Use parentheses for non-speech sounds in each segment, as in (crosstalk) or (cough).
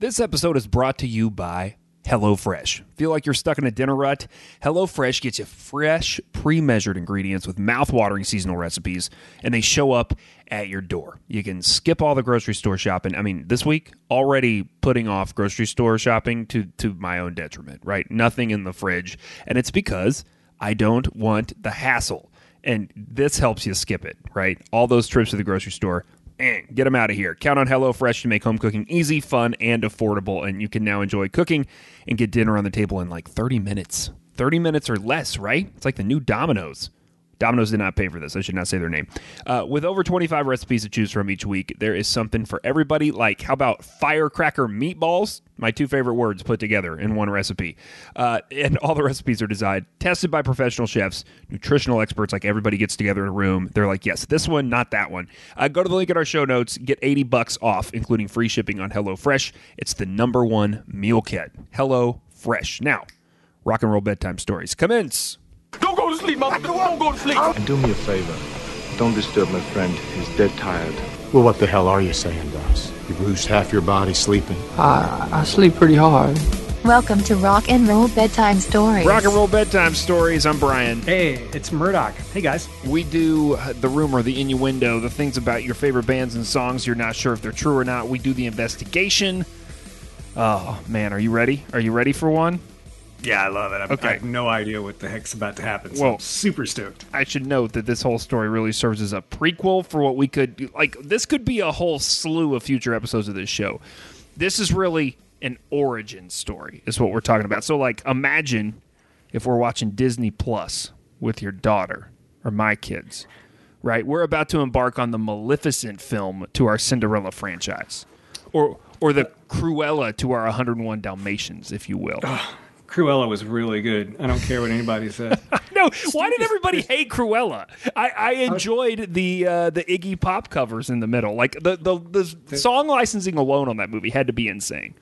This episode is brought to you by HelloFresh. Feel like you're stuck in a dinner rut? HelloFresh gets you fresh, pre measured ingredients with mouth-watering seasonal recipes, and they show up at your door. You can skip all the grocery store shopping. I mean, this week, already putting off grocery store shopping to, to my own detriment, right? Nothing in the fridge. And it's because I don't want the hassle. And this helps you skip it, right? All those trips to the grocery store eh, get them out of here. Count on HelloFresh to make home cooking easy, fun, and affordable. And you can now enjoy cooking and get dinner on the table in like 30 minutes. 30 minutes or less, right? It's like the new Domino's. Domino's did not pay for this. I should not say their name. Uh, with over 25 recipes to choose from each week, there is something for everybody. Like, how about firecracker meatballs? My two favorite words put together in one recipe. Uh, and all the recipes are designed, tested by professional chefs, nutritional experts. Like, everybody gets together in a room. They're like, yes, this one, not that one. Uh, go to the link in our show notes, get 80 bucks off, including free shipping on HelloFresh. It's the number one meal kit. Hello Fresh. Now, rock and roll bedtime stories commence. Don't go to sleep, mother. Don't go to sleep. And do me a favor. Don't disturb my friend. He's dead tired. Well, what the hell are you saying to us? You bruised half your body sleeping. I, I sleep pretty hard. Welcome to Rock and Roll Bedtime Stories. Rock and roll bedtime stories. I'm Brian. Hey, it's Murdoch. Hey, guys. We do uh, the rumor, the innuendo, the things about your favorite bands and songs you're not sure if they're true or not. We do the investigation. Oh man, are you ready? Are you ready for one? Yeah, I love it. I'm, Okay. I have no idea what the heck's about to happen. So Well- I'm super stoked. I should note that this whole story really serves as a prequel for what we could. Like, this could be a whole slew of future episodes of this show. This is really an origin story, is what we're talking about. So, like, imagine if we're watching Disney Plus with your daughter or my kids, right? We're about to embark on the Maleficent film to our Cinderella franchise, or or the Cruella to our 101 Dalmatians, if you will. Cruella was really good. I don't care what anybody said. (laughs) No, why did everybody hate Cruella? I, I enjoyed the uh, the Iggy Pop covers in the middle. Like the, the the song licensing alone on that movie had to be insane.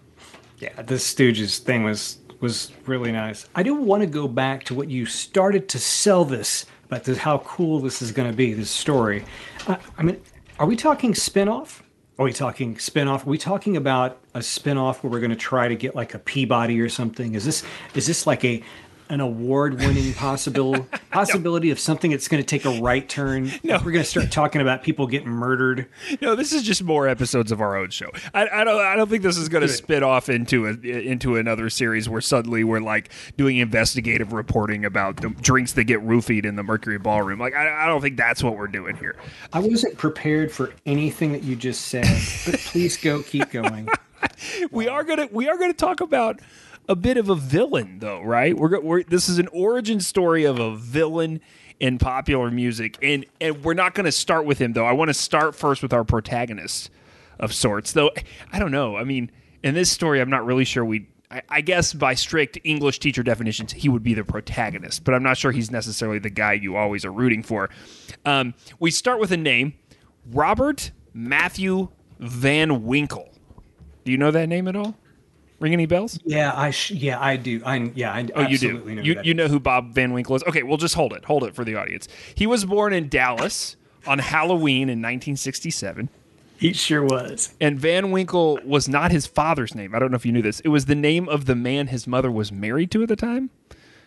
yeah, this Stooges thing was was really nice. I do want to go back to what you started to sell this about this, how cool this is going to be. This story. I, I mean, are we talking spin-off? Are we talking spin-off? Are we talking about a spin-off where we're going to try to get like a Peabody or something? Is this is this like a an award-winning (laughs) possible possibility of something that's going to take a right turn? No. We're going to start talking about people getting murdered. No, this is just more episodes of our own show. I, I don't I don't think this is going to spit off into a into another series where suddenly we're like doing investigative reporting about the drinks that get roofied in the Mercury Ballroom. Like I, I don't think that's what we're doing here. I wasn't prepared for anything that you just said, but please go, keep going. (laughs) we are gonna we are gonna talk about a bit of a villain though right we're, we're this is an origin story of a villain in popular music and and we're not gonna start with him though i want to start first with our protagonist of sorts though i don't know i mean in this story i'm not really sure we I, I guess by strict English teacher definitions, he would be the protagonist, but I'm not sure he's necessarily the guy you always are rooting for. Um, we start with a name Robert Matthew Van Winkle. Do you know that name at all? Ring any bells? Yeah, I sh- yeah I do. I yeah I Oh, you do. know You, you know who Bob Van Winkle is? Okay, well, just hold it. Hold it for the audience. He was born in Dallas on Halloween in 1967. he sure was. And Van Winkle was not his father's name. I don't know if you knew this. It was the name of the man his mother was married to at the time.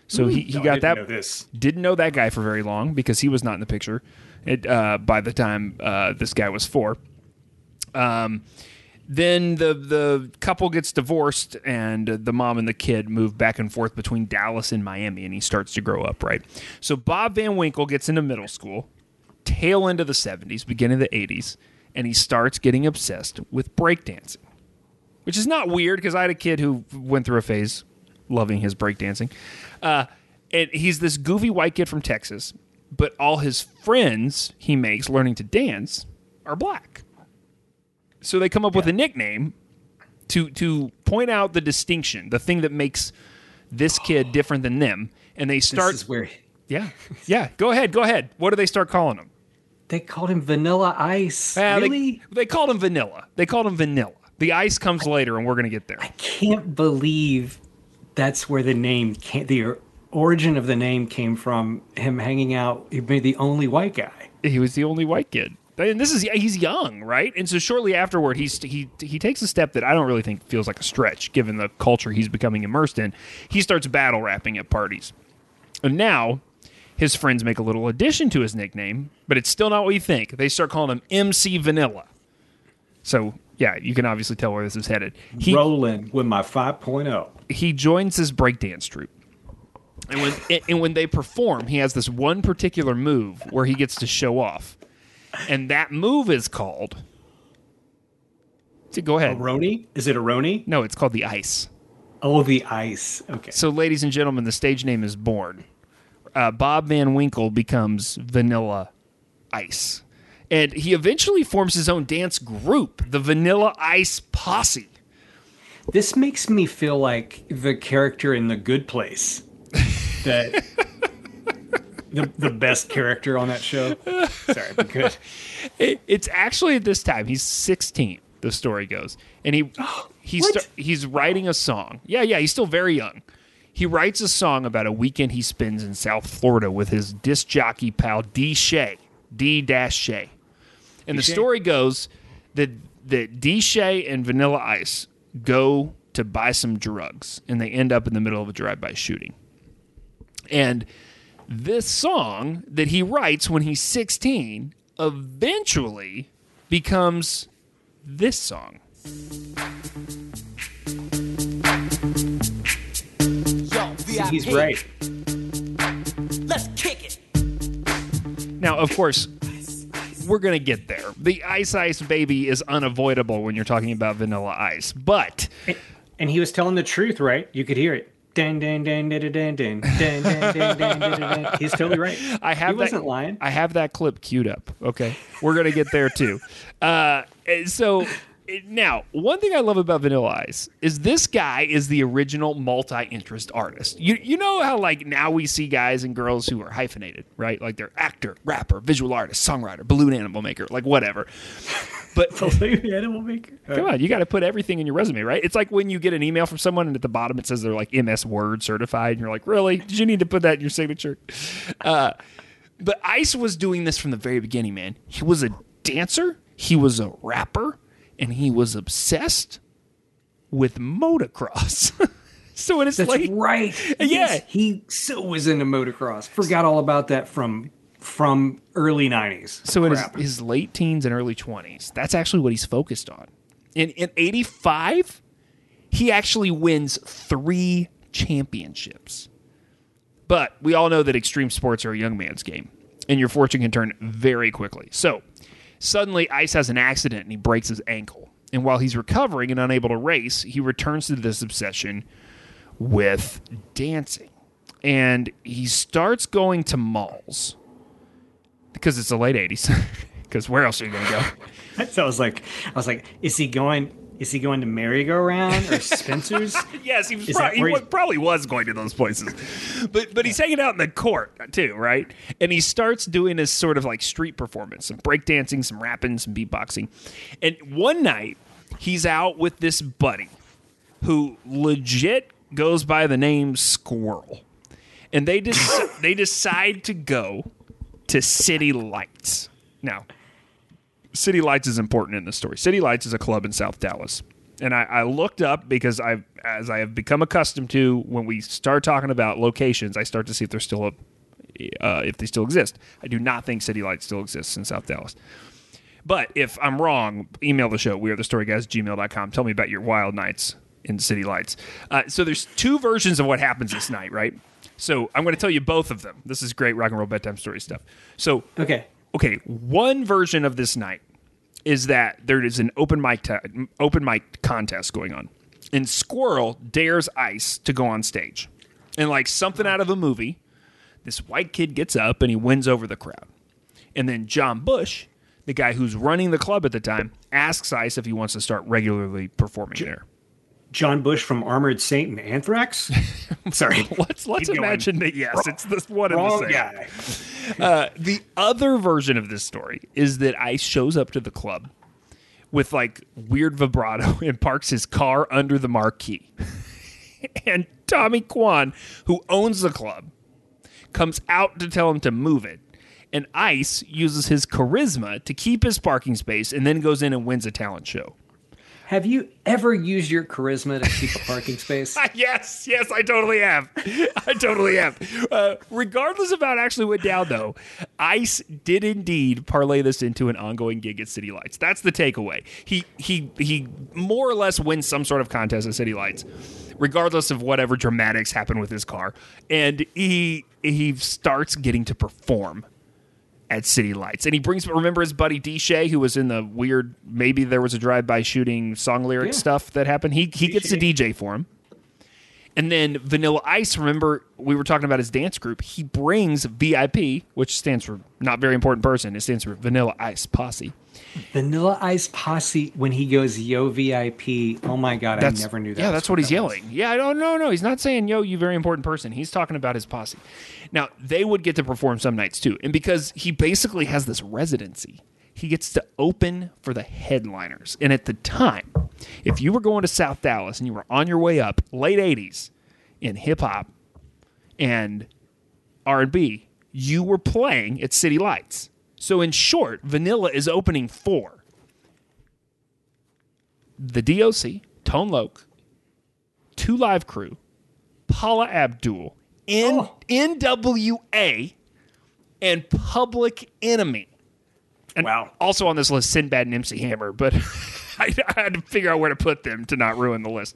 So he, he No, got didn't that. know this. Didn't know that guy for very long because he was not in the picture it, uh, by the time uh, this guy was four. Um, then the the couple gets divorced, and the mom and the kid move back and forth between Dallas and Miami, and he starts to grow up. Right. So Bob Van Winkle gets into middle school, tail end of the '70s, beginning of the '80s, and he starts getting obsessed with breakdancing, which is not weird because I had a kid who went through a phase loving his breakdancing. Uh, and he's this goofy white kid from Texas, but all his friends he makes learning to dance are black. So they come up with a nickname to to point out the distinction, the thing that makes this kid (gasps) different than them, and they start. This is where yeah, yeah. Go ahead, go ahead. What do they start calling him? they called him Vanilla Ice. Uh, they- really? They, called him Vanilla. They called him Vanilla. The ice comes later, and we're gonna get there. I can't believe that's where the name came. The origin of the name came from him hanging out. He made the only white guy. He was the only white kid. And this is he's young, right? And so shortly afterward, he's he he takes a step that I don't really think feels like a stretch, given the culture he's becoming immersed in. He starts battle rapping at parties, and now his friends make a little addition to his nickname, but it's still not what you think. They start calling him MC Vanilla. So yeah, you can obviously tell where this is headed. He Rolling with my oh. 5.0. he joins his breakdance troupe. And when and when they perform, he has this one particular move where he gets to show off. And that move is called So go ahead. Roni? Is it a Roni? No, it's called the ice. Oh, the ice. Okay. So, ladies and gentlemen, the stage name is born. Uh, Bob Van Winkle becomes Vanilla Ice. And he eventually forms his own dance group, the Vanilla Ice Posse. This makes me feel like the character in The Good Place. (laughs) That the the best character on that show. Sorry, but good. It, it's actually at this time he's 16. The story goes, and he (gasps) he's sta- he's writing a song. Yeah, yeah, he's still very young. He writes a song about a weekend he spends in South Florida with his disc jockey pal D Shay, D Dash Shay. And the story goes that that D Shay and Vanilla Ice go to buy some drugs, and they end up in the middle of a drive-by shooting. And this song that he writes when he's 16 eventually becomes this song. Yo, He's right. Let's kick it. Now, of course, we're going to get there. The Ice Ice Baby is unavoidable when you're talking about Vanilla Ice, but And he was telling the truth, right? You could hear it. Dun, dun, dun, dun, dun, dun, dun, dun. He's totally right. I have he that, wasn't lying. I have that clip queued up. Okay, we're gonna get there too. Uh, so now, one thing I love about Vanilla Ice is this guy is the original multi-interest artist. You you know how like now we see guys and girls who are hyphenated, right? Like they're actor, rapper, visual artist, songwriter, balloon animal maker, like whatever. But (laughs) Animal maker. Come on, you got to put everything in your resume, right? It's like when you get an email from someone and at the bottom it says they're like MS Word certified, and you're like, really? Did you need to put that in your signature? Uh, but Ice was doing this from the very beginning, man. He was a dancer, he was a rapper, and he was obsessed with motocross. (laughs) so in his That's late, right. Yeah. Yes, he so was into motocross. Forgot all about that from from early '90s. So in his, his late teens and early 20s, that's actually what he's focused on. In in 85, he actually wins 3 championships. But we all know that extreme sports are a young man's game, and your fortune can turn very quickly. So, suddenly Ice has an accident and he breaks his ankle. And while he's recovering and unable to race, he returns to this obsession with dancing. And he starts going to malls because it's the late 80s. Because (laughs) where else are you going to go? (laughs) So I was like, I was like, is he going? Is he going to merry-go-round or (laughs) Spencer's? yes, he, was Is prob- he probably was going to those places. But but he's hanging out in the court too, right? And he starts doing this sort of like street performance, some breakdancing, some rapping, some beatboxing. And one night, he's out with this buddy who legit goes by the name Squirrel. And they dec- they decide to go to City Lights. Now, City Lights is important in this story. City Lights is a club in South Dallas. And I, I looked up because I've, as I have become accustomed to, when we start talking about locations, I start to see if they're still, a, uh, if they still exist. I do not think City Lights still exists in South Dallas. But if I'm wrong, email the show, we are the story guys, gmail.com. Tell me about your wild nights in City Lights. Uh, so there's two versions of what happens this night, right? So I'm going to tell you both of them. This is great rock and roll bedtime story stuff. So Okay. okay, one version of this night is that there is an open mic ta- open mic contest going on, and Squirrel dares Ice to go on stage, and like something out of a movie, this white kid gets up and he wins over the crowd, and then John Bush, the guy who's running the club at the time, asks Ice if he wants to start regularly performing there. John Bush from Armored Saint and Anthrax. (laughs) Sorry. Let's let's Keep going. imagine that yes, it's this one and the Wrong same. guy. Uh, the other version of this story is that Ice shows up to the club with like weird vibrato (laughs) and parks his car under the marquee. (laughs) and Tommy Quon, who owns the club, comes out to tell him to move it. And Ice uses his charisma to keep his parking space and then goes in and wins a talent show. Have you ever used your charisma to keep a parking space? (laughs) yes, yes, I totally have. I totally have. Uh, regardless of how it actually went down, though, Ice did indeed parlay this into an ongoing gig at City Lights. That's the takeaway. He he he more or less wins some sort of contest at City Lights, regardless of whatever dramatics happen with his car, and he he starts getting to perform at City Lights. And he brings, remember his buddy D Shay, who was in the weird, maybe there was a drive by shooting song lyric Yeah. stuff that happened? He, he gets to DJ for him. And then Vanilla Ice, remember we were talking about his dance group. He brings VIP, which stands for not very important person. It stands for Vanilla Ice Posse. Vanilla Ice Posse when he goes yo VIP. Oh my god, I never knew that. Yeah, that's what he's that was. yelling. Yeah, I don't no no. He's not saying yo, you very important person. He's talking about his posse. Now they would get to perform some nights too, and because he basically has this residency, he gets to open for the headliners. And at the time, if you were going to South Dallas and you were on your way up, late '80s, in hip hop and R and B, you were playing at City Lights. So in short, Vanilla is opening for the DOC, Tone Loc, Two Live Crew, Paula Abdul, N- Oh. NWA, and Public Enemy. And Wow. also on this list, Sinbad and MC Hammer, but (laughs) I, I had to figure out where to put them to not ruin the list.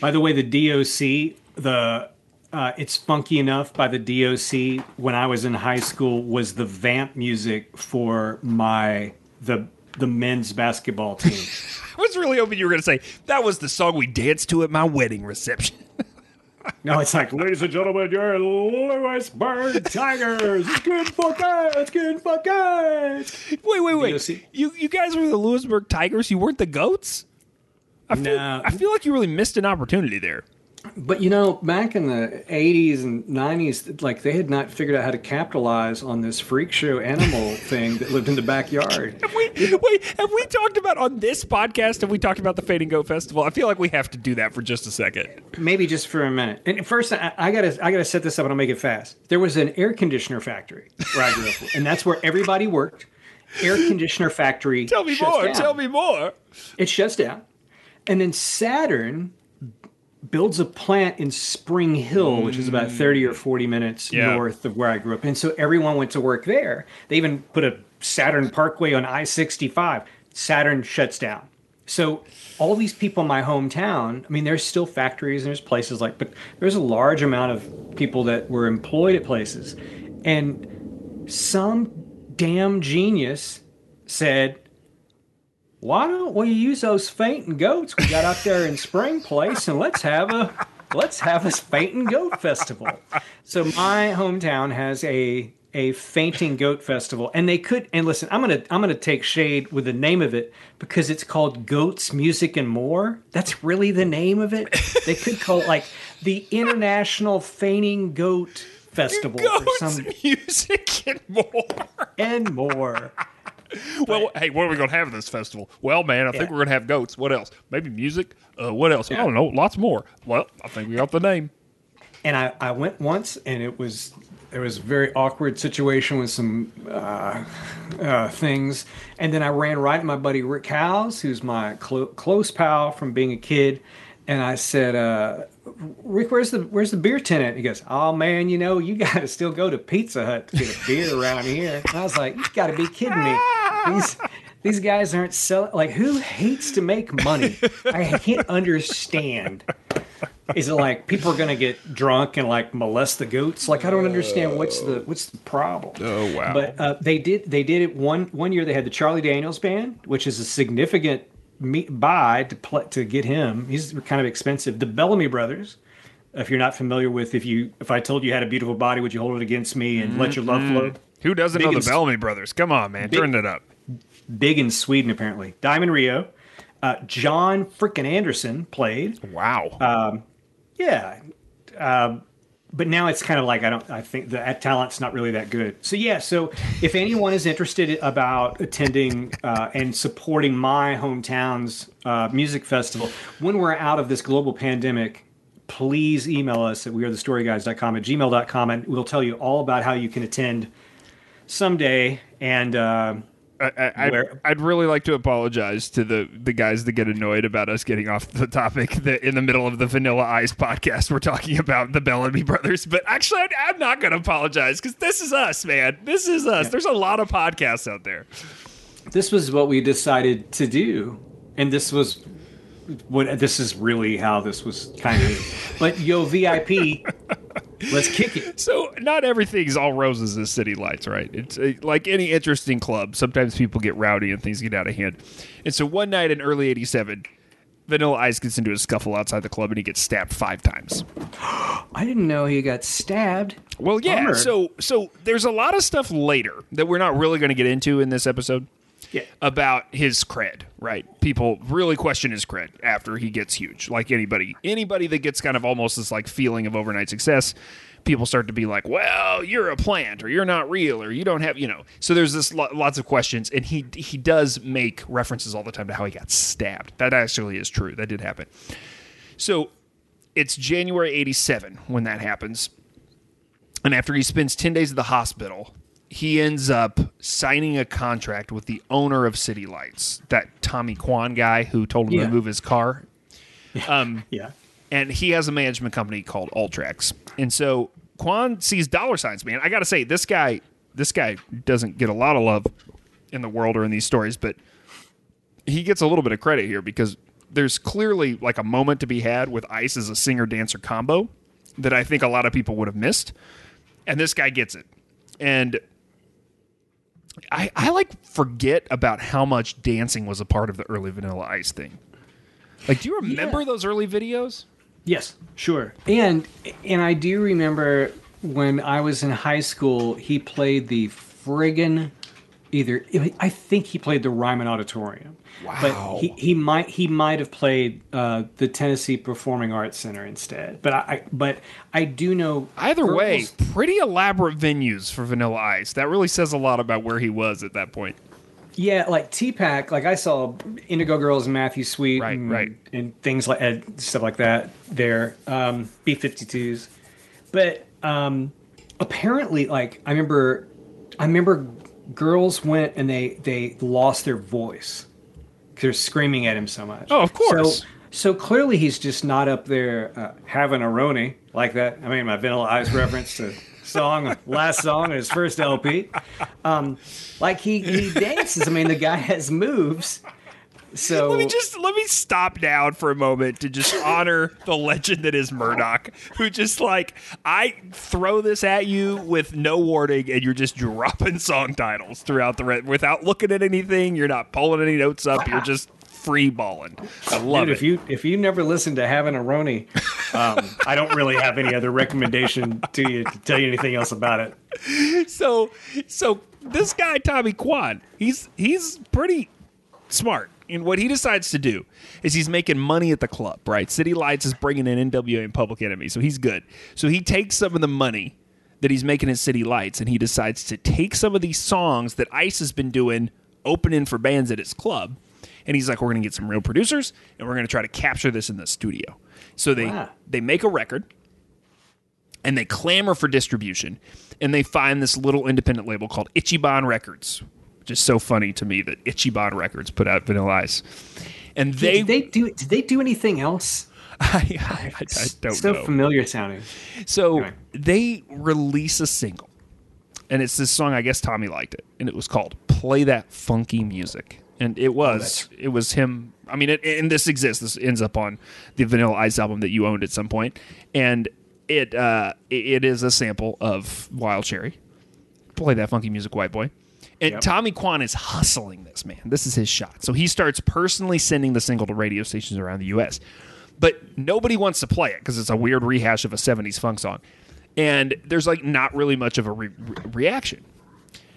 By the way, the DOC, the uh, it's funky enough by the DOC when I was in high school was the vamp music for my the the men's basketball team. (laughs) I was really hoping you were going to say that was the song we danced to at my wedding reception. no, it's like, ladies and gentlemen, your Lewisburg Tigers. It's good for guys. It's good for guys. wait, wait, wait. DOC. You you guys were the Lewisburg Tigers. You weren't the Goats. I feel, No. I feel like you really missed an opportunity there. But you know, back in the '80s and '90s, like they had not figured out how to capitalize on this freak show animal (laughs) thing that lived in the backyard. Have we, wait, have we talked about on this podcast? Have we talked about the Fainting Goat Festival? I feel like we have to do that for just a second. Maybe just for a minute. And first, I, I gotta I gotta set this up and I'll make it fast. There was an air conditioner factory where I grew up, and that's where everybody worked. Air conditioner factory. Tell me more. down. Tell me more. It shuts down, and then Saturn builds a plant in Spring Hill, which is about thirty or mm. forty minutes Yeah. north of where I grew up, and so everyone went to work there. They even put a Saturn Parkway on I sixty five. Saturn shuts down. So all these people in my hometown, I mean, there's still factories and there's places like, but there's a large amount of people that were employed at places, and some damn genius said, why don't we use those fainting goats we got out there in Spring Place and let's have a let's have a fainting goat festival. So my hometown has a a fainting goat festival and they could and listen i'm gonna i'm gonna take shade with the name of it because it's called goats music and more that's really the name of it they could call it like the international fainting goat festival or Goats, some music, and more. and more (laughs) Well, hey, what are we going to have at this festival? Well, man, I think Yeah. we're going to have goats. What else? Maybe music. Uh, what else? I don't know. Lots more. Well, I think we got the name. and I, I went once and it was there was a very awkward situation with some uh, uh, things and then i ran right at my buddy rick howes who's my clo- close pal from being a kid and i said uh, rick where's the where's the beer tent at? he goes oh man you know you gotta still go to pizza hut to get a beer around here and i was like you gotta be kidding me these these guys aren't selling like who hates to make money i can't understand is it like people are gonna get drunk and like molest the goats? Like I don't understand what's the what's the problem. Oh, wow. But uh, they did they did it one one year. They had the Charlie Daniels band, which is a significant me- buy to to get him. He's kind of expensive. The Bellamy Brothers. If you're not familiar with, if you if I told you had a beautiful body, would you hold it against me and let your love flow? Who doesn't Big know the Bellamy Brothers? Come on, man. Big- Turn it up. Big in Sweden, apparently. Diamond Rio. Uh, John frickin' Anderson played. Wow. Yeah. Um, but now it's kind of like I don't. I think the talent's not really that good. So yeah. So if anyone is interested about attending uh, and supporting my hometown's uh, music festival when we're out of this global pandemic, please email us at wearethestoryguys.com at gmail.com and we'll tell you all about how you can attend someday. And uh, I, I, I'd, really like to apologize to the, the guys that get annoyed about us getting off the topic (laughs) that in the middle of the Vanilla Ice podcast we're talking about the Bellamy brothers. But actually, I, I'm not going to apologize because this is us, man. This is us. There's a lot of podcasts out there. this was what we decided to do, and this was what this is really how this was kind of. but yo, VIP, (laughs) let's kick it. So not everything's all roses as city lights, right? It's uh, like any interesting club. Sometimes people get rowdy and things get out of hand. And so one night in early '87, Vanilla Ice gets into a scuffle outside the club and he gets stabbed five times. I didn't know he got stabbed. Well, yeah. Bummer. So so there's a lot of stuff later that we're not really going to get into in this episode Yeah. about his cred, right? People really question his cred after he gets huge. Like anybody, anybody that gets kind of almost this like feeling of overnight success, people start to be like, "Well, you're a plant, or you're not real, or you don't have," you know. So there's this lo- lots of questions, and he he does make references all the time to how he got stabbed. That actually is true. That did happen. So it's January '87 when that happens. And after he spends 10 days at the hospital, he ends up signing a contract with the owner of City Lights, that Tommy Quon guy who told him Yeah. to move his car. Um, (laughs) yeah. And he has a management company called Ultrax. And so Quon sees dollar signs, man. I got to say, this guy, this guy doesn't get a lot of love in the world or in these stories, but he gets a little bit of credit here because there's clearly like a moment to be had with Ice as a singer dancer combo that I think a lot of people would have missed. And this guy gets it. And I, I like forget about how much dancing was a part of the early Vanilla Ice thing. Like, do you remember Yeah. those early videos? Yes, sure. And and I do remember when I was in high school, he played the friggin' either I think he played the Ryman Auditorium. Wow. But he, he might he might have played uh, the Tennessee Performing Arts Center instead. But I, I but I do know Either way, pretty elaborate venues for Vanilla Ice. That really says a lot about where he was at that point. Yeah, like TPAC, like I saw Indigo Girls and Matthew Sweet, Right, and, right. and things like and stuff like that. There, um, B 52s, but um, apparently, like I remember, I remember girls went and they they lost their voice because they're screaming at him so much. Oh, of course. So, so clearly, he's just not up there uh, having a Roni like that. I mean, my Vanilla Ice reference to (laughs) song, last song on his first LP. Um, like he he dances. I mean, the guy has moves. So Let me just let me stop down for a moment to just (laughs) honor the legend that is Murdoch, who just like I throw this at you with no warning, and you're just dropping song titles throughout the re- without looking at anything. You're not pulling any notes up. You're (laughs) just free balling. I love Dude, it. if you if you never listened to having a Roni, um, I don't really have any other recommendation to you to tell you anything else about it. so so this guy Tommy Quon, he's he's pretty smart. And what he decides to do is he's making money at the club, right? City Lights is bringing in NWA and Public Enemy, so he's good. So he takes some of the money that he's making at City Lights and he decides to take some of these songs that Ice has been doing opening for bands at his club. And he's like, we're going to get some real producers and we're going to try to capture this in the studio. So they Wow. they make a record and they clamor for distribution and they find this little independent label called Ichiban Records, is so funny to me that Ichiban Records put out Vanilla Ice. And they, did they do did they do anything else? (laughs) I, I, I don't know. so know. familiar sounding. So Anyway. they release a single, and it's this song. I guess Tommy liked it, and it was called "Play That Funky Music." And it was it was him. I mean, it, and this exists. This ends up on the Vanilla Ice album that you owned at some point, and it uh, it, it is a sample of Wild Cherry. Play that funky music, white boy. And Yep. Tommy Quon is hustling this man. This is his shot. So he starts personally sending the single to radio stations around the U.S. But nobody wants to play it because it's a weird rehash of a '70s funk song, and there's like not really much of a re- re- reaction.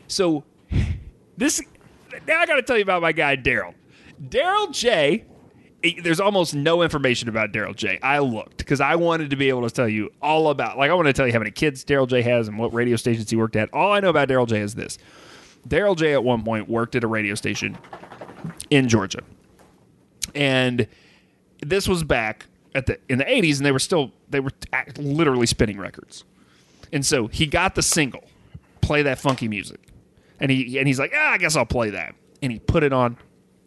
So (laughs) this now I got to tell you about my guy Daryl. Daryl J. eh, There's almost no information about Daryl J. I looked because I wanted to be able to tell you all about. Like I want to tell you how many kids Daryl J has and what radio stations he worked at. All I know about Daryl J is this: Daryl J. at one point worked at a radio station in Georgia, and this was back at the in the 80s, and they were still they were literally spinning records. And so he got the single, play that funky music. And he and he's like, ah, I guess I'll play that. And he put it on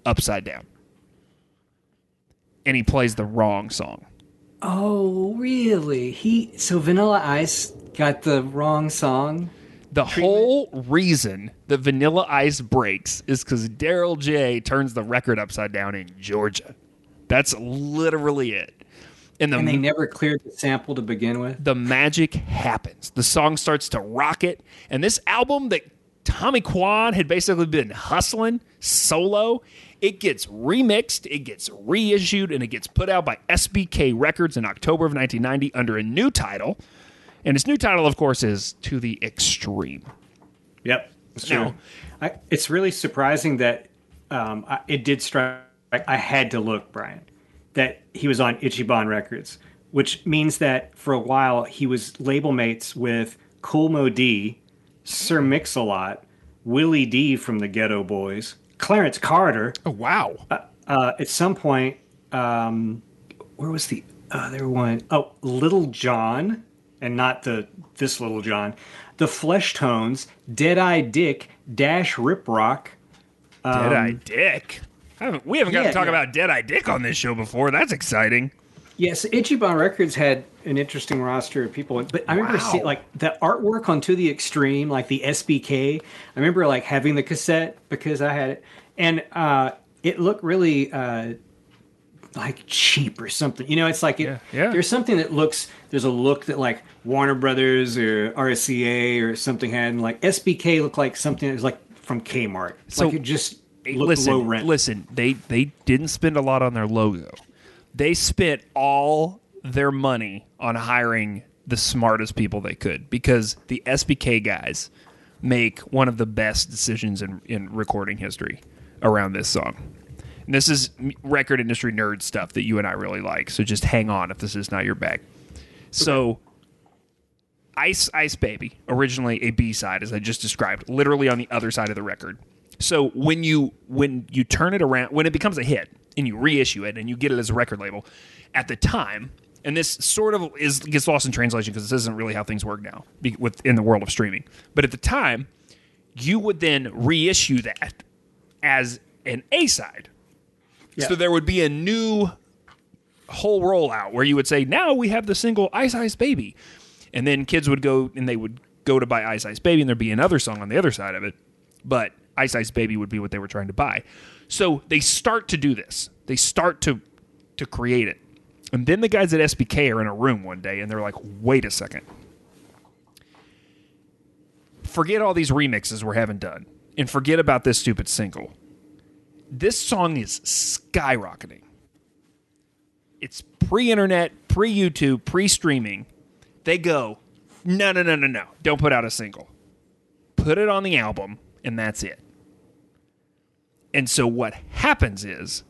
upside down. And he plays the wrong song. Oh, really? He so Vanilla Ice got the wrong song. The whole reason that Vanilla Ice breaks is because Daryl J turns the record upside down in Georgia. That's literally it. And the And they never cleared the sample to begin with. the magic happens. The song starts to rocket, and this album that Tommy Quon had basically been hustling solo, it gets remixed, it gets reissued, and it gets put out by SBK Records in October of 1990 under a new title. And its new title, of course, is To the Extreme. Yep, it's Now- I, it's really surprising that um, I, it did strike. I had to look, Brian, that he was on Ichiban Records, which means that for a while he was label mates with Kool Moe Dee, Sir Mix-a-Lot, Willie D from the Geto Boys, Clarence Carter. Oh, wow. Uh, at some point, um, where was the other one? Oh, Little John, and not the this Little John. The Fleshtones, Deadeye Dick, Dash Rip Rock. Deadeye Dick. Haven't, we haven't got Um, yeah, to talk yeah. about Deadeye Dick on this show before. That's exciting. Yes, Ichiban Records had an interesting roster of people, but I remember Wow. seeing like the artwork on To the Extreme, like the SBK. I remember like having the cassette because I had it, and uh, it looked really uh, like cheap or something. You know, it's like it, Yeah, yeah. there's something that looks. There's a look that like Warner Brothers or RCA or something had, and like SBK looked like something that was like from Kmart. So, like it just eh, looked listen, low rent. listen. They they didn't spend a lot on their logo. They spent all their money on hiring the smartest people they could because the SBK guys make one of the best decisions in, in recording history around this song. And this is record industry nerd stuff that you and I really like. So just hang on if this is not your bag. So Ice Ice Baby, originally a B side, as I just described, literally on the other side of the record. So when you when you turn it around, when it becomes a hit and you reissue it and you get it as a record label, at the time, and this sort of is gets lost in translation because this isn't really how things work now be- with in the world of streaming. But at the time, you would then reissue that as an A side. So there would be a new whole rollout where you would say, now we have the single Ice Ice Baby. And then kids would go and they would go to buy Ice Ice Baby and there'd be another song on the other side of it. But Ice Ice Baby would be what they were trying to buy. So they start to do this. They start to to create it. And then the guys at SBK are in a room one day and they're like, wait a second. Forget all these remixes we're having done and forget about this stupid single. This song is skyrocketing it's pre-internet, pre-YouTube, pre-streaming. They go, no, no, no, no, no. Don't put out a single. Put it on the album, and that's it. And so what happens is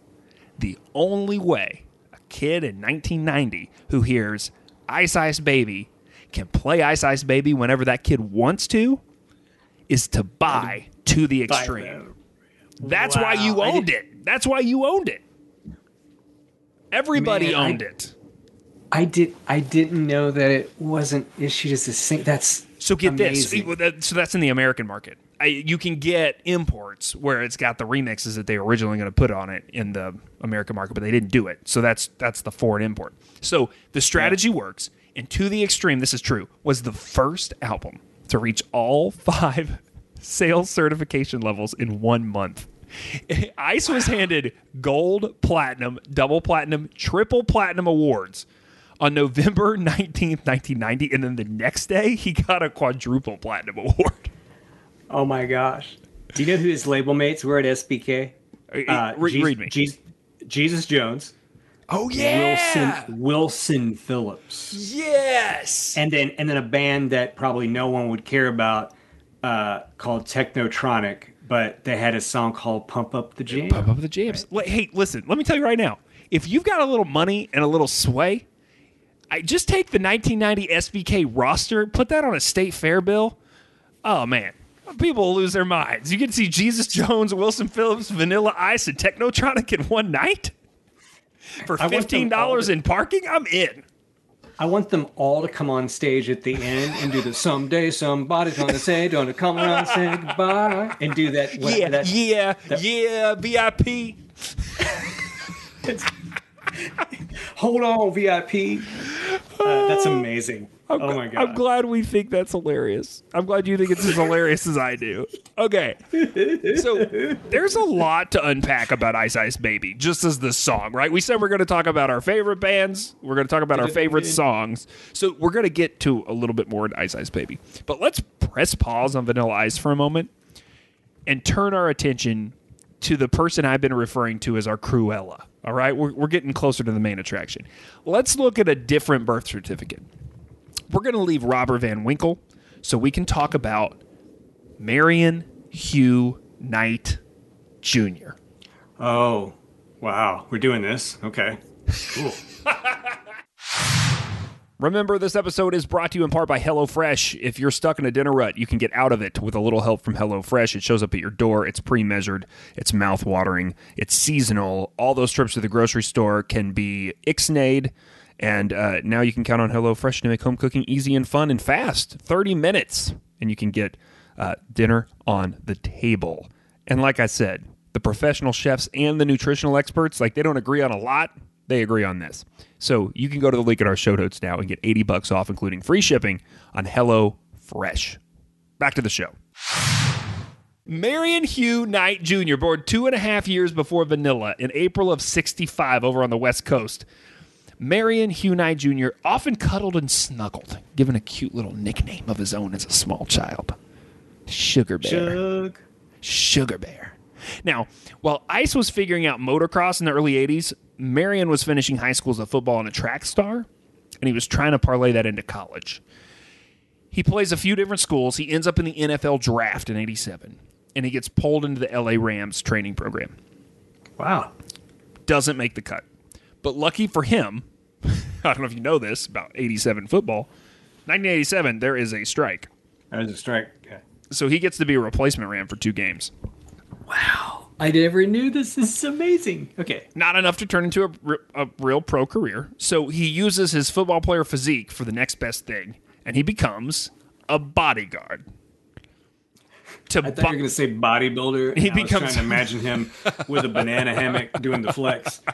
the only way a kid in 1990 who hears Ice Ice Baby can play Ice Ice Baby whenever that kid wants to is to buy to the extreme. That's why you owned it. That's why you owned it. Everybody Man, I- owned it. I did. I didn't know that it wasn't issued as a sing. That's So get amazing. this. So that's in the American market. I, you can get imports where it's got the remixes that they were originally going to put on it in the American market, but they didn't do it. So that's that's the foreign import. So the strategy works. And to the extreme, this is true. Was the first album to reach all (laughs) five sales certification levels in one month. (laughs) Ice was handed gold, platinum, double platinum, triple platinum awards on November (laughs) 19th, 1990. And then the next day, he got a quadruple platinum award. (laughs) Oh my gosh! Do you know who his label mates were at SBK? Uh, re- Jes- read me. Jes- Jesus Jones, Oh, Wilson Wilson Phillips, Yes. and then and then a band that probably no one would care about uh, called Technotronic, but they had a song called "Pump Up the Jam." Pump up the jams. Hey, listen, let me tell you right now. If you've got a little money and a little sway, I just take the 1990 SBK roster, put that on a state fair bill. Oh man, people will lose their minds. You can see Jesus Jones, Wilson Phillips, Vanilla Ice, and Technotronic in one night for I want them fifteen dollars to- in parking. I'm in. I want them all to come on stage at the end and do the someday somebody's gonna say, gonna come around and say goodbye and do that. what- Yeah, that- yeah, yeah, VIP. (laughs) Hold on, VIP. Uh, that's amazing. Oh my god. I'm glad we think that's hilarious. I'm glad you think it's as hilarious as I do. Okay. So there's a lot to unpack about Ice Ice Baby, just as this song, right? We said we're going to talk about our favorite bands, we're going to talk about our favorite songs. So we're going to get to a little bit more into Ice Ice Baby. But let's press pause on Vanilla Ice for a moment and turn our attention to the person I've been referring to as our Cruella. All right, we're, we're getting closer to the main attraction. Let's look at a different birth certificate. We're going to leave Robert Van Winkle so we can talk about Marion Hugh Knight Jr. oh, wow. We're doing this. Okay. Cool. (laughs) Remember, this episode is brought to you in part by HelloFresh. If you're stuck in a dinner rut, you can get out of it with a little help from HelloFresh. It shows up at your door. It's pre-measured. It's mouth-watering. It's seasonal. All those trips to the grocery store can be ixnayed. And uh, now you can count on HelloFresh to make home cooking easy and fun and fast. 30 minutes, and you can get uh, dinner on the table. And like I said, the professional chefs and the nutritional experts, like they don't agree on a lot. They agree on this. So you can go to the link in our show notes now and get 80 bucks off, including free shipping on Hello Fresh. Back to the show. Marion Hugh Knight Jr., born two and a half years before Vanilla in April of 65 over on the West Coast. Marion Hugh Knight Jr. often cuddled and snuggled, given a cute little nickname of his own as a small child Sugar Bear. Sugar Bear. Now, while Ice was figuring out motocross in the early 80s, Marion was finishing high school as a football and a track star, and he was trying to parlay that into college. He plays a few different schools. He ends up in the NFL draft in 87, and he gets pulled into the LA Rams training program. Wow. Doesn't make the cut. But lucky for him, (laughs) I don't know if you know this about 87 football, 1987, there is a strike. That was a strike. Okay. So he gets to be a replacement Ram for two games. Wow. I never knew this. This is amazing. Okay. not enough to turn into a, a real pro career. So he uses his football player physique for the next best thing, and he becomes a bodyguard. To I thought you were going to say bodybuilder. He and I was becomes- trying to imagine him with a banana hammock doing the flex. (laughs)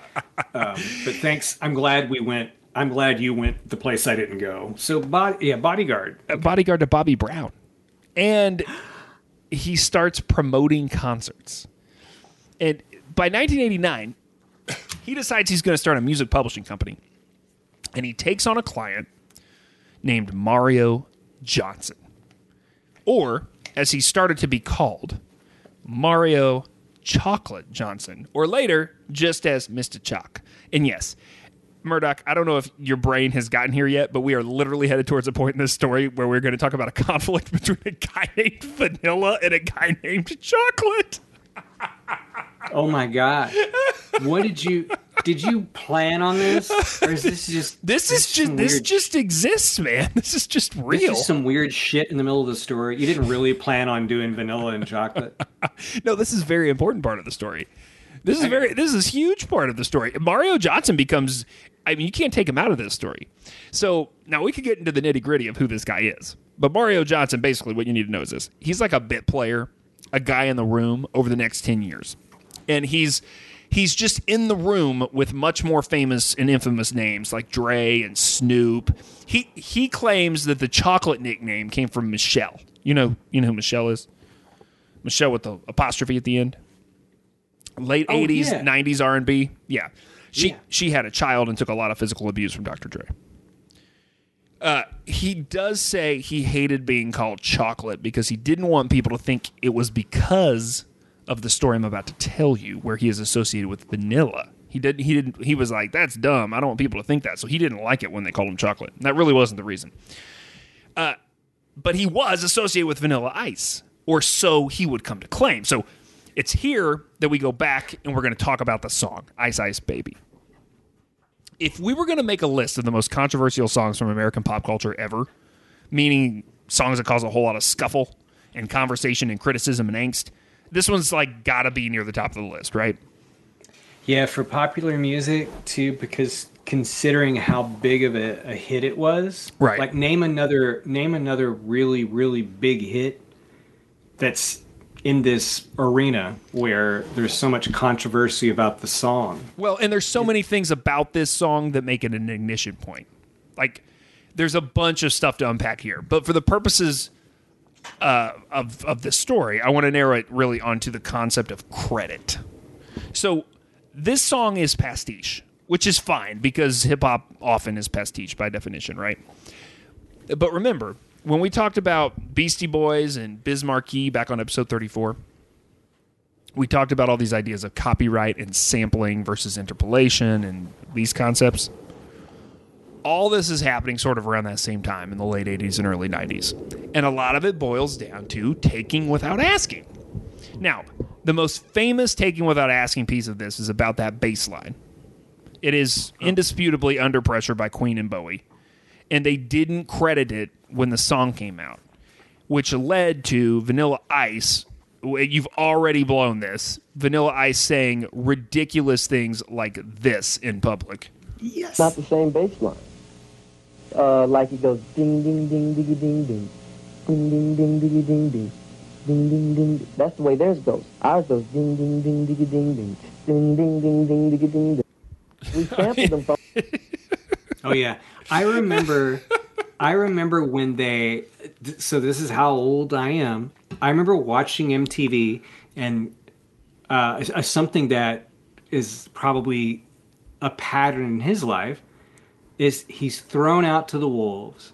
Um, but thanks. I'm glad we went. I'm glad you went the place I didn't go. So, yeah, bodyguard. a bodyguard to Bobby Brown, and he starts promoting concerts. And by 1989, he decides he's going to start a music publishing company, and he takes on a client named Mario Johnson, or as he started to be called, Mario Chocolate Johnson, or later just as Mr. Chalk. And yes, Murdoch, I don't know if your brain has gotten here yet, but we are literally headed towards a point in this story where we're going to talk about a (laughs) conflict between a guy named Vanilla and a guy named Chocolate. Oh my god! What did you? Did you plan on this, or is this just? This is just this weird- just exists, man. (laughs) This is just This real. is some weird shit in the middle of the story. You didn't really plan on doing vanilla and chocolate. (laughs) No, this is very important part of the story. This is very this is a huge part of the story. Mario Johnson becomes I mean, you can't take him out of this story. So now we could get into the nitty gritty of who this guy is. But Mario Johnson, basically, what you need to know is this: he's like a bit player, a guy in the room over the next ten years, and he's he's just in the room with much more famous and infamous names like Dre and Snoop. He he claims that the chocolate nickname came from Michel'le. You know, you know who Michel'le is. Michel'le with the apostrophe at the end. Late Oh, eighties, yeah. nineties R and B. Yeah, she Yeah. she had a child and took a lot of physical abuse from Dr. Dre. Uh, he does say he hated being called chocolate because he didn't want people to think it was because of the story I'm about to tell you, where he is associated with vanilla. He didn't. He didn't. He was like, "That's dumb. I don't want people to think that." So he didn't like it when they called him chocolate. And that really wasn't the reason. Uh, but he was associated with Vanilla Ice, or so he would come to claim. So it's here that we go back and we're going to talk about the song Ice Ice Baby. If we were going to make a list of the most controversial songs from American pop culture ever, meaning songs that cause a whole lot of scuffle and conversation and criticism and angst, this one's like got to be near the top of the list, right? Yeah, for popular music too, because considering how big of a, a hit it was. Right. Like name another name another really really big hit that's in this arena where there's so much controversy about the song. Well, and there's so many things about this song that make it an ignition point. Like, there's a bunch of stuff to unpack here, but for the purposes uh, of of the story, I want to narrow it really onto the concept of credit. So, this song is pastiche, which is fine because hip hop often is pastiche by definition, right? But remember, when we talked about Beastie Boys and Biz Markie back on episode 34, we talked about all these ideas of copyright and sampling versus interpolation and these concepts. All this is happening sort of around that same time in the late 80s and early 90s. And a lot of it boils down to taking without asking. Now, the most famous taking without asking piece of this is about that bass line. It is indisputably under pressure by Queen and Bowie. And they didn't credit it when the song came out, which led to Vanilla Ice. You've already blown this. Vanilla Ice saying ridiculous things like this in public. Yes. not the same bass line. Uh, like it goes ding ding ding diggy ding ding, ding ding ding diggy ding ding, ding ding ding. That's the way theirs goes. Ours goes ding ding ding diggy ding ding, ding ding ding ding diggy ding ding. We (laughs) sampled them from. Oh yeah, I remember. I remember when they. So this is how old I am. I remember watching MTV and uh, something that is probably a pattern in his life is he's thrown out to the wolves,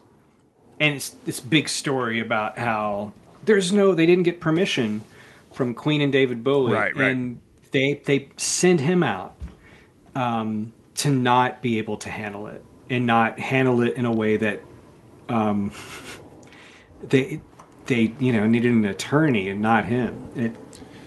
and it's this big story about how there's no they didn't get permission from Queen and David Bowie, Right, right. and they they send him out um, to not be able to handle it and not handle it in a way that um, they they you know needed an attorney and not him. And it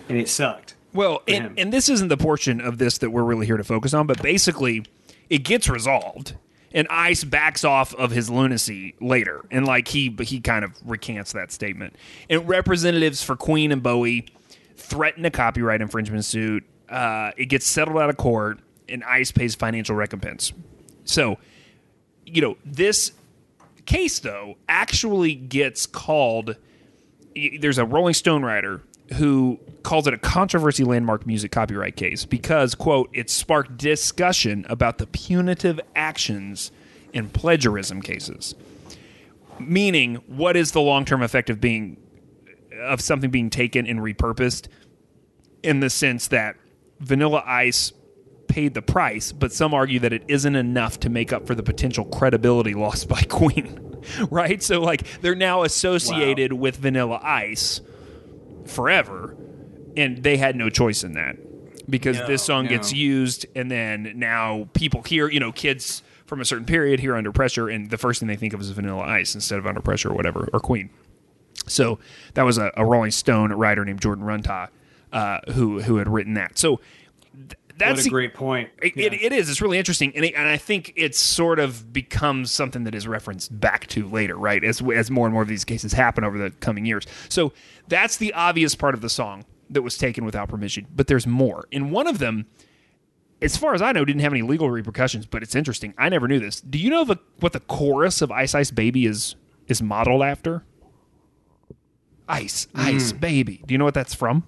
and it sucked. Well, and, and this isn't the portion of this that we're really here to focus on, but basically, it gets resolved, and Ice backs off of his lunacy later, and like he he kind of recants that statement. And representatives for Queen and Bowie threaten a copyright infringement suit. Uh, it gets settled out of court, and Ice pays financial recompense. So, you know, this case though actually gets called there's a Rolling Stone writer who calls it a controversy landmark music copyright case because quote it sparked discussion about the punitive actions in plagiarism cases. Meaning what is the long-term effect of being of something being taken and repurposed in the sense that vanilla ice paid the price but some argue that it isn't enough to make up for the potential credibility lost by (laughs) queen right? So like they're now associated with vanilla ice forever and they had no choice in that because No, this song no. gets used and then now people hear you know kids from a certain period hear under pressure and the first thing they think of is vanilla ice instead of under pressure or whatever or queen. So that was a, a rolling stone writer named jordan runtagh uh, who who had written that. So that's what a great point. it, it, it is. It's really interesting, and, it, and I think it's sort of becomes something that is referenced back to later, right? As as more and more of these cases happen over the coming years. So that's the obvious part of the song that was taken without permission. But there's more. In one of them, as far as I know, didn't have any legal repercussions. But it's interesting. I never knew this. Do you know the, what the chorus of Ice Ice Baby is is modeled after? Ice Ice hmm. Baby. Do you know what that's from?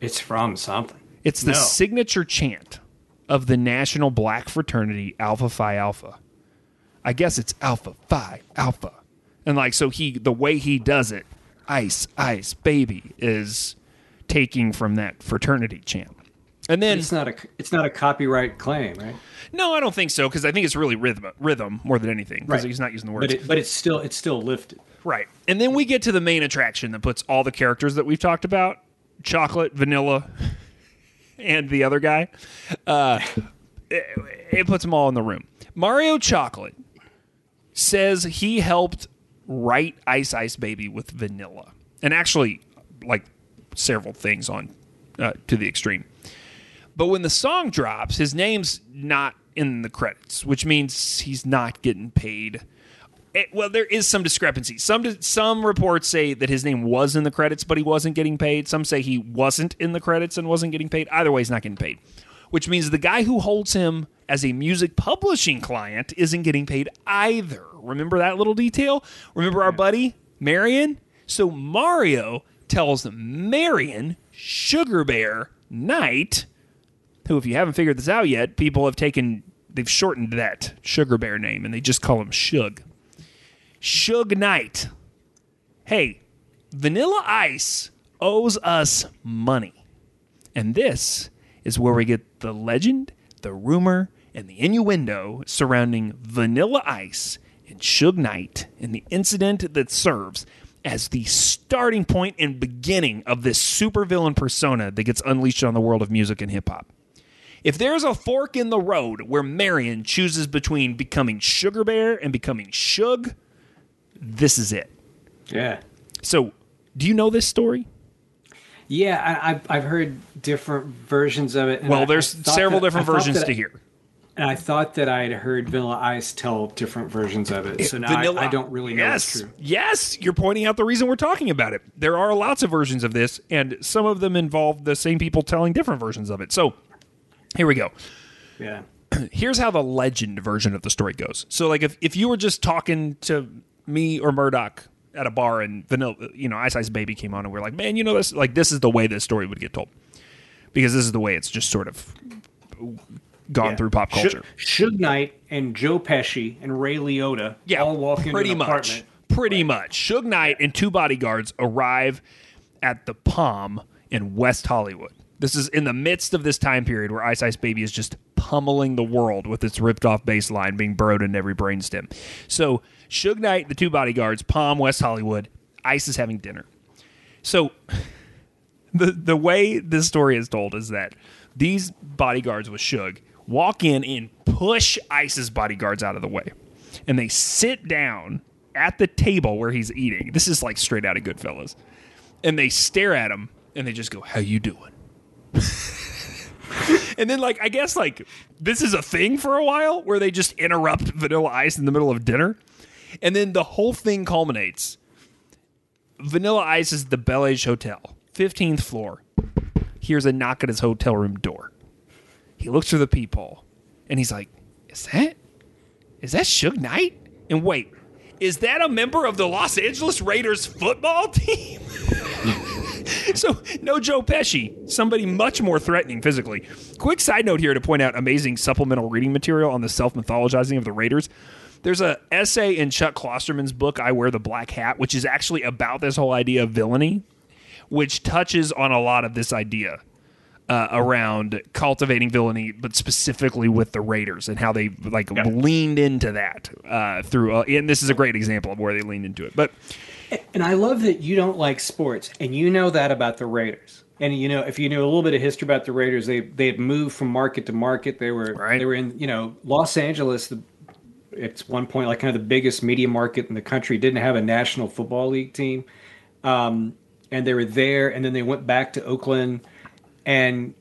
It's from something. It's the No. signature chant of the national black fraternity Alpha Phi Alpha. I guess it's Alpha Phi Alpha. And like so he the way he does it, ice, ice, baby, is taking from that fraternity chant. And then It's not a it's not a copyright claim, right? no, I don't think so because I think it's really rhythm rhythm more than anything because Right. he's not using the words. But it, but it's still it's still lifted. Right. And then we get to the main attraction that puts all the characters that we've talked about chocolate, vanilla, and the other guy. Uh, it, it puts them all in the room. Mario Chocolate says he helped write Ice Ice Baby with vanilla. And actually, like several things on uh, to the extreme. But when the song drops, his name's not in the credits, which means he's not getting paid. It- well, there is some discrepancy. Some some reports say that his name was in the credits, but he wasn't getting paid. Some say he wasn't in the credits and wasn't getting paid. Either way, he's not getting paid, which means the guy who holds him as a music publishing client isn't getting paid either. Remember that little detail? Remember our buddy Marion? So Mario tells Marion Sugar Bear Knight, who, if you haven't figured this out yet, people have taken, they've shortened that Sugar Bear name and they just call him Suge. Suge Knight. Hey, Vanilla Ice owes us money. And this is where we get the legend, the rumor, and the innuendo surrounding Vanilla Ice and Suge Knight and the incident that serves as the starting point and beginning of this supervillain persona that gets unleashed on the world of music and hip hop. If there's a fork in the road where Marion chooses between becoming Sugar Bear and becoming Suge, this is it. Yeah. So, do you know this story? Yeah, I, I've I've heard different versions of it. Well, I there's thought several that- different I versions to hear. And I thought that I had heard Vanilla Ice tell different versions of it. So now Vanilla- I, I don't really know yes. Yes, you're pointing out the reason we're talking about it. There are lots of versions of this, and some of them involve the same people telling different versions of it. So, here we go. Yeah. (clears throat) Here's how the legend version of the story goes. So, like, if, if you were just talking to me or Murdoch at a bar and Vanilla, you know, Ice Ice Baby came on and we are like, man, you know, this, like, this is the way this story would get told. Because this is the way it's just sort of gone Yeah. through pop culture. Suge Knight and Joe Pesci and Ray Liotta Yeah, all walk into pretty an much. apartment. Pretty much. Suge Knight and two bodyguards arrive at the Palm in West Hollywood. This is in the midst of this time period where Ice Ice Baby is just pummeling the world with its ripped off bass line being burrowed into every brainstem. So Suge Knight, the two bodyguards, Palm, West Hollywood, Ice is having dinner. So (laughs) the the way this story is told is that these bodyguards with Suge walk in and push Ice's bodyguards out of the way. And they sit down at the table where he's eating. This is like straight out of Goodfellas. And they stare at him and they just go, How you doing? (laughs) and then like I guess like this is a thing for a while where they just interrupt Vanilla Ice in the middle of dinner. And then the whole thing culminates. Vanilla Ice is the Bel Hotel, 15th floor. Hears a knock at his hotel room door. He looks through the peephole and he's like, Is that? Is that Suge Knight? And wait, is that a member of the Los Angeles Raiders football (laughs) team? (laughs) so, no Joe Pesci, somebody much more threatening physically. Quick side note here to point out amazing supplemental reading material on the self mythologizing of the Raiders. There's a essay in Chuck Klosterman's book, I Wear the Black Hat, which is actually about this whole idea of villainy, which touches on a lot of this idea uh, around cultivating villainy, but specifically with the Raiders and how they like leaned into that uh, through. Uh, and this is a great example of where they leaned into it. But And I love that you don't like sports, and you know that about the Raiders. And you know, if you knew a little bit of history about the Raiders, they they had moved from market to market. They were Right. they were in you know Los Angeles. The, it's one point like kind of the biggest media market in the country. Didn't have a national football league team, um, and they were there. And then they went back to Oakland, and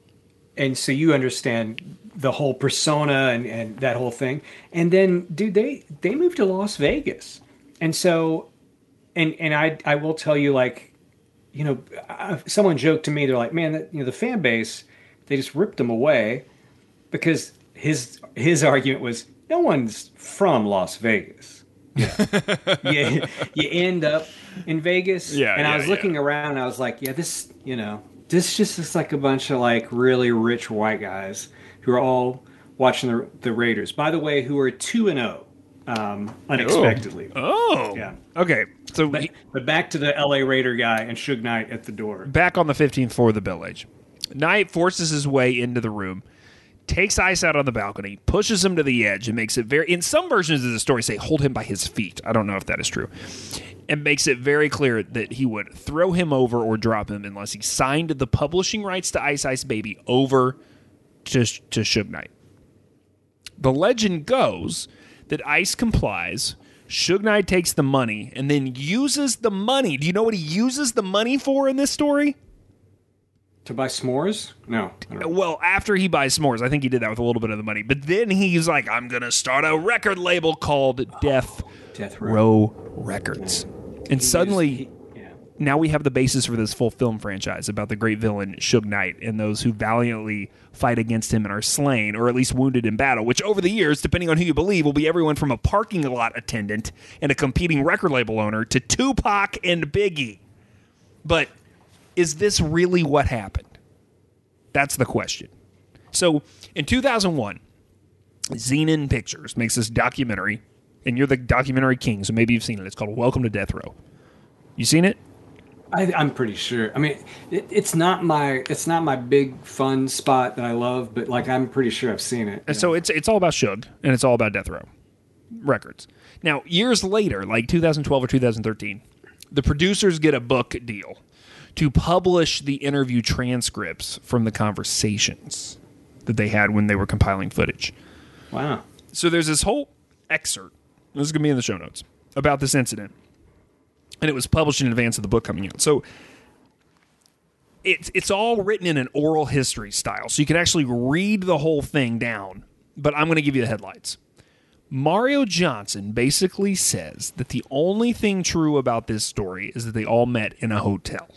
and so you understand the whole persona and, and that whole thing. And then, dude, they they moved to Las Vegas, and so and and I I will tell you like, you know, someone joked to me they're like, man, that, you know, the fan base they just ripped them away because his his argument was no one's from Las Vegas. you, you end up in Vegas. Yeah, And I yeah, was yeah. looking around and I was like, yeah, this, you know, this just is like a bunch of like really rich white guys who are all watching the, the Raiders. By the way, who are 2 and 0 um, unexpectedly. oh, Yeah. okay. So But, but back to the LA Raider guy and Suge Knight at the door. back on the 15th floor of the Bel Age. Knight forces his way into the room, takes Ice out on the balcony, pushes him to the edge, and makes it very. In some versions of the story, say hold him by his feet. I don't know if that is true, and makes it very clear that he would throw him over or drop him unless he signed the publishing rights to Ice Ice Baby over to to Suge Knight. The legend goes that Ice complies. Suge Knight takes the money and then uses the money. Do you know what he uses the money for in this story? To buy s'mores? No. I don't know. Well, after he buys s'mores, I think he did that with a little bit of the money. But then he's like, I'm going to start a record label called Death, Death Row. Row Records. And suddenly, He- yeah. now we have the basis for this full film franchise about the great villain Suge Knight and those who valiantly fight against him and are slain or at least wounded in battle, which over the years, depending on who you believe, will be everyone from a parking lot attendant and a competing record label owner to Tupac and Biggie. But is this really what happened? That's the question. So in 2001, Xenon Pictures makes this documentary, and you're the documentary king, so maybe you've seen it. It's called Welcome to Death Row. You seen it? I, I'm pretty sure. I mean, it, it's not my it's not my big fun spot that I love, but like I'm pretty sure I've seen it. And so it's it's all about Suge and it's all about Death Row Records. Now, years later, like 2012 or 2013, the producers get a book deal to publish the interview transcripts from the conversations that they had when they were compiling footage. Wow. So there's this whole excerpt. This is going to be in the show notes about this incident. And it was published in advance of the book coming out. So it's it's all written in an oral history style. So you can actually read the whole thing down, but I'm going to give you the headlights. Mario Johnson basically says that the only thing true about this story is that they all met in a hotel.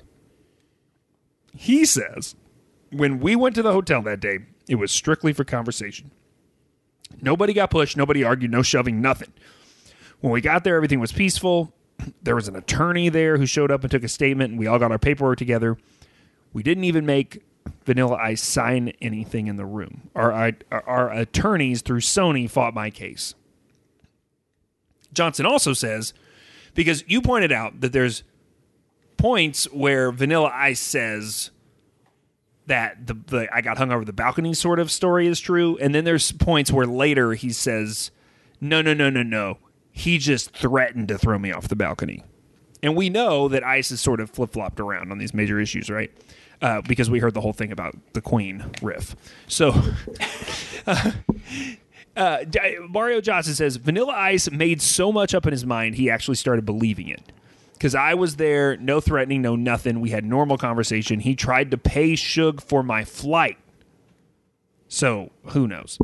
He says, when we went to the hotel that day, it was strictly for conversation. Nobody got pushed, nobody argued, no shoving, nothing. When we got there, everything was peaceful. (clears throat) There was an attorney there who showed up and took a statement, and we all got our paperwork together. We didn't even make Vanilla Ice sign anything in the room. Our, our, our attorneys through Sony fought my case. Johnson also says, because you pointed out that there's points where Vanilla Ice says that the, the I got hung over the balcony sort of story is true, and then there's points where later he says, no, no, no, no, no, he just threatened to throw me off the balcony. And we know that Ice has sort of flip flopped around on these major issues, right? Uh, because we heard the whole thing about the Queen riff. So, (laughs) uh, uh, Mario Johnson says Vanilla Ice made so much up in his mind, he actually started believing it. Because I was there, no threatening, no nothing. We had normal conversation. He tried to pay Suge for my flight. So, who knows?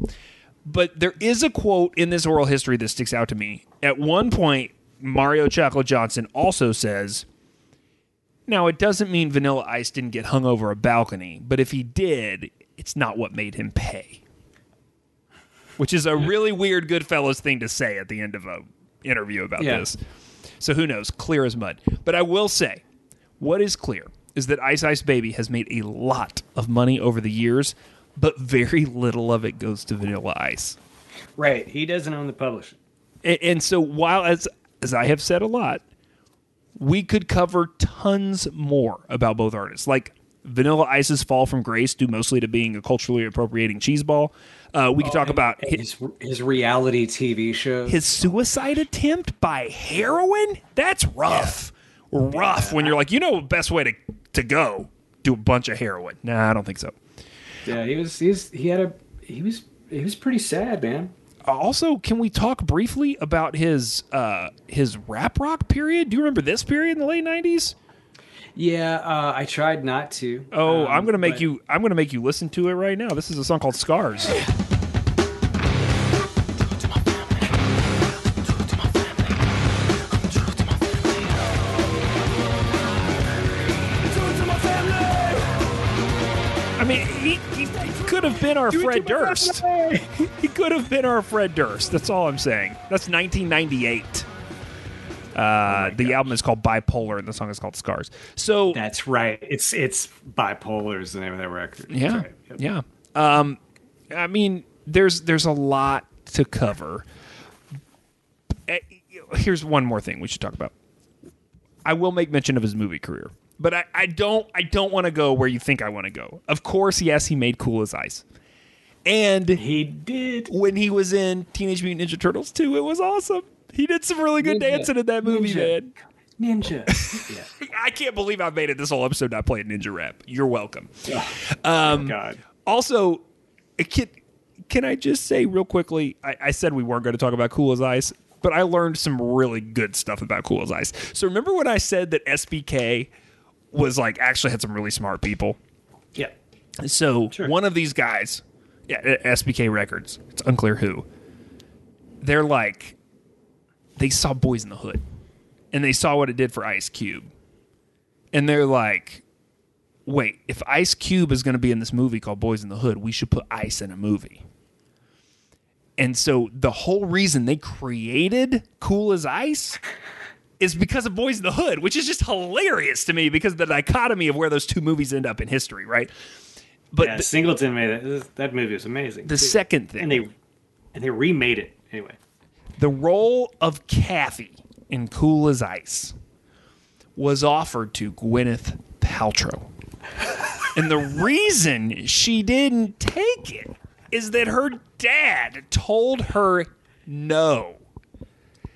But there is a quote in this oral history that sticks out to me. At one point, Mario Chocolate Johnson also says, Now, it doesn't mean Vanilla Ice didn't get hung over a balcony, but if he did, it's not what made him pay. Which is a really weird Goodfellas thing to say at the end of a interview about Yeah. this. So who knows? Clear as mud. But I will say, what is clear is that Ice Ice Baby has made a lot of money over the years, but very little of it goes to Vanilla Ice. Right. He doesn't own the publishing. And, and so while as as I have said a lot, we could cover tons more about both artists. Like Vanilla Ice's fall from grace due mostly to being a culturally appropriating cheeseball. Uh, we could talk about his, His his reality TV show. his suicide attempt by heroin. That's rough. Rough when you're like, you know, best way to to go do a bunch of heroin. Nah, I don't think so. yeah, he was he's he had a he was he was pretty sad, man. Also, can we talk briefly about his uh his rap rock period? Do you remember this period in the late '90s? Yeah, uh, I tried not to. Oh, um, I'm gonna make but- you. I'm gonna make you listen to it right now. This is a song called "Scars." (laughs) been our Fred Durst. (laughs) he could have been our Fred Durst. That's all I'm saying. That's 1998. Uh, the album is called Bipolar, and the song is called Scars. So That's right. It's it's bipolar is the name of that record. Yeah, right. Yep. yeah. Um, I mean, there's there's a lot to cover. Eh, Here's one more thing we should talk about. I will make mention of his movie career, but I, I don't I don't want to go where you think I want to go. Of course, yes, he made Cool as Ice, and He did. when he was in Teenage Mutant Ninja Turtles 2, it was awesome. He did some really good Ninja. dancing in that movie, Ninja. man. Ninja. (laughs) yeah. I can't believe I've made it this whole episode not playing Ninja Rap. You're welcome. Um, God. Also, can, can I just say real quickly? I, I said we weren't going to talk about Cool as Ice, but I learned some really good stuff about Cool as Ice. So remember when I said that SBK was like actually had some really smart people? Yeah. So Sure. one of these guys, yeah, SBK Records, it's unclear who. They're like, they saw Boys in the Hood, and they saw what it did for Ice Cube, and they're like, "Wait, if Ice Cube is going to be in this movie called Boys in the Hood, we should put Ice in a movie." And so the whole reason they created Cool as Ice (laughs) is because of Boys in the Hood, which is just hilarious to me because the dichotomy of where those two movies end up in history, right? But yeah, the, Singleton made it. That movie was amazing. the too. second thing, and they and they remade it anyway. the role of Kathy in Cool as Ice was offered to Gwyneth Paltrow. (laughs) and the reason she didn't take it is that her dad told her no.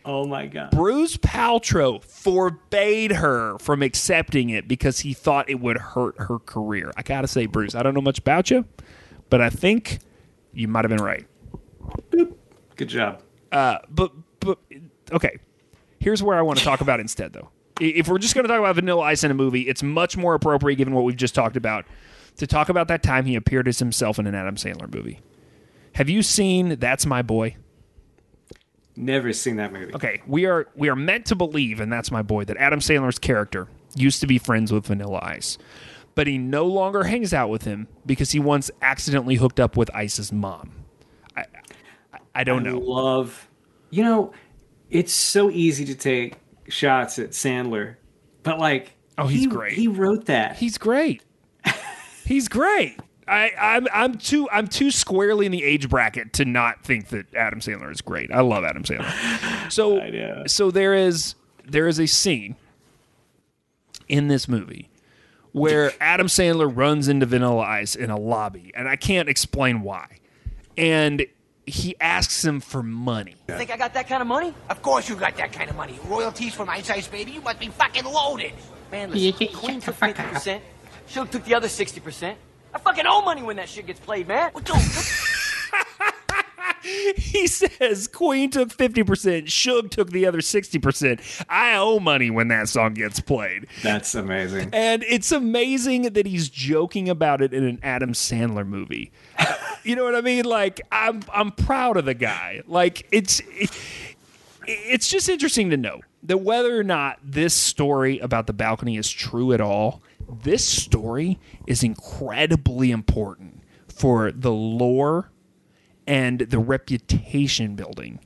Oh my god! Bruce Paltrow forbade her from accepting it because he thought it would hurt her career. I gotta say, Bruce, I don't know much about you, but I think you might have been right. Good job. Uh, but but okay, here's where I want to talk about instead, though. If we're just going to talk about Vanilla Ice in a movie, it's much more appropriate, given what we've just talked about, to talk about that time he appeared as himself in an Adam Sandler movie. Have you seen That's My Boy? Never seen that movie. Okay, we are we are meant to believe, and that's my boy, that Adam Sandler's character used to be friends with Vanilla Ice, but he no longer hangs out with him because he once accidentally hooked up with Ice's mom. I I, I don't I know. love. You know, it's so easy to take shots at Sandler, but like, Oh, he's he- great. He wrote that. He's great. He's great. I, I'm I'm too I'm too squarely in the age bracket to not think that Adam Sandler is great. I love Adam Sandler. (laughs) So so there is there is a scene in this movie where (laughs) Adam Sandler runs into Vanilla Ice in a lobby, and I can't explain why. And he asks him for money. Think I got that kind of money? Of course you got that kind of money. Royalties from Ice Ice Baby, you must be fucking loaded. Man, listen, Queen took 50%. Suge took the other 60%. I fucking owe money when that shit gets played, man. What the- (laughs) He says Queen took 50%, Suge took the other 60%. I owe money when that song gets played. That's amazing. And it's amazing that he's joking about it in an Adam Sandler movie. you know what I mean? Like I'm I'm proud of the guy. Like it's it, it's just interesting to know that whether or not this story about the balcony is true at all, this story is incredibly important for the lore and the reputation building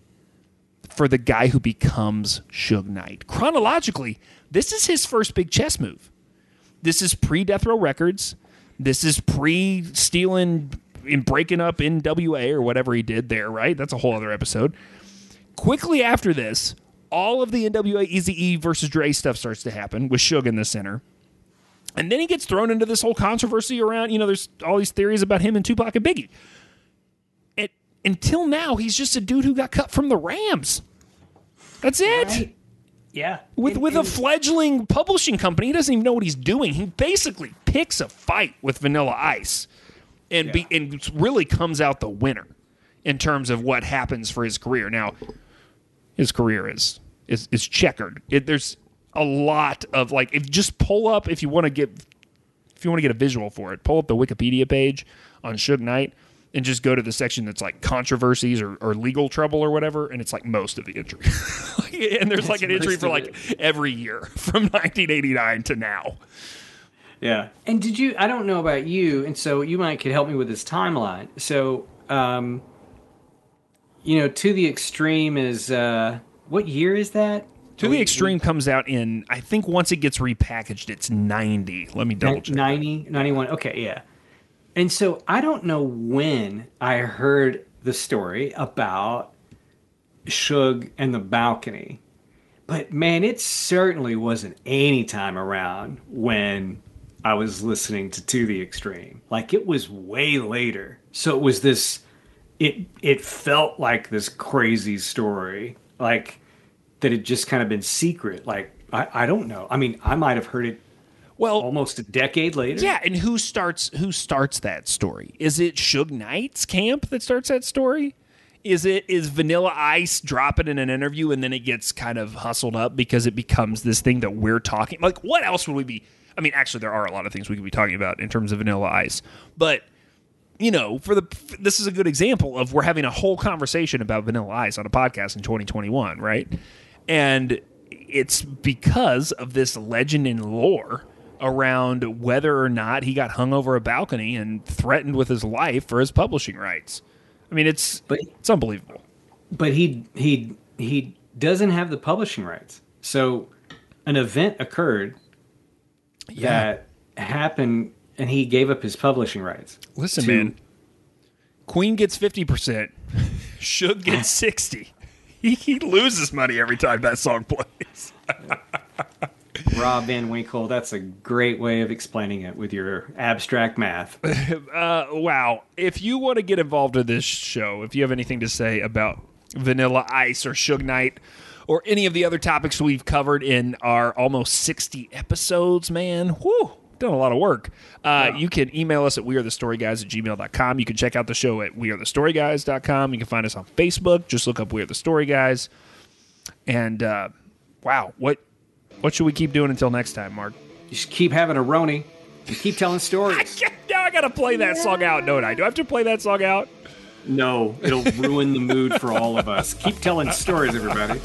for the guy who becomes Suge Knight. Chronologically, this is his first big chess move. This is pre Death Row Records. This is pre stealing and breaking up NWA or whatever he did there, right? That's a whole other episode. Quickly after this, all of the NWA Easy E versus Dre stuff starts to happen with Suge in the center. And then he gets thrown into this whole controversy around, you know, there's all these theories about him and Tupac and Biggie. And until now, he's just a dude who got cut from the Rams. That's it. Right? Yeah. With with a fledgling publishing company, he doesn't even know what he's doing. He basically picks a fight with Vanilla Ice, and be, and really comes out the winner in terms of what happens for his career. Now, his career is is is checkered. It, there's a lot of like if just pull up if you want to get if you want to get a visual for it, pull up the Wikipedia page on Suge Knight and just go to the section that's like controversies or, or legal trouble or whatever, and it's like most of the entry. (laughs) and there's like an entry for of like every year (laughs) from 1989 to now. Yeah. And did you? I don't know about you, and so you might could help me with this timeline. So, um, you know, to the extreme is uh, what year is that? To the Extreme comes out in, I think once it gets repackaged, it's 90. Let me double check. 90, 91. Okay, yeah. And so I don't know when I heard the story about Suge and the balcony, but man, it certainly wasn't any time around when I was listening to To the Extreme. Like it was way later. So it was this. It it felt like this crazy story, like that had just kind of been secret. Like I, I don't know. I mean, I might have heard it Well, almost a decade later. Yeah, and who starts who starts that story? Is it Suge Knight's camp that starts that story? Is it is Vanilla Ice dropping in an interview and then it gets kind of hustled up because it becomes this thing that we're talking like what else would we be I mean actually there are a lot of things we could be talking about in terms of Vanilla Ice. But you know, for the this is a good example of we're having a whole conversation about Vanilla Ice on a podcast in 2021, right? And it's because of this legend and lore around whether or not he got hung over a balcony and threatened with his life for his publishing rights. I mean, it's But- it's unbelievable. But he he he doesn't have the publishing rights. So an event occurred that happened, and he gave up his publishing rights. Listen, to- man. Queen gets fifty percent. (laughs) Suge get sixty. (laughs) He, he loses money every time that song plays. (laughs) Rob Van Winkle. That's a great way of explaining it with your abstract math. (laughs) Uh, wow. If you want to get involved in this show, if you have anything to say about Vanilla Ice or Suge Knight or any of the other topics we've covered in our almost 60 episodes, man, whew, done a lot of work. Uh, You can email us at wearethestoryguys at gmail.com. You can check out the show at wearethestoryguys.com. You can find us on Facebook. Just look up We Are the Story Guys. And uh, wow, what what should we keep doing until next time, Mark? Just keep having a Roni and keep telling (laughs) stories. now I got to play that song out, don't I? Do I have to play that song out? No, it'll ruin the mood for all of us. Keep telling stories, everybody.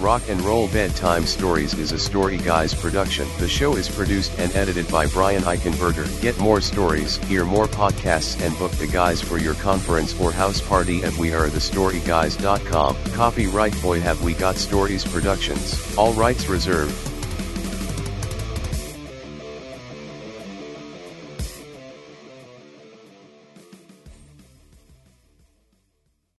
Rock and Roll Bedtime Stories is a Story Guys production. The show is produced and edited by Brian Eichenberger. Get more stories, hear more podcasts, and book the guys for your conference or house party at wearethestoryguys.com. Copyright Boy Have We Got Stories Productions. All rights reserved.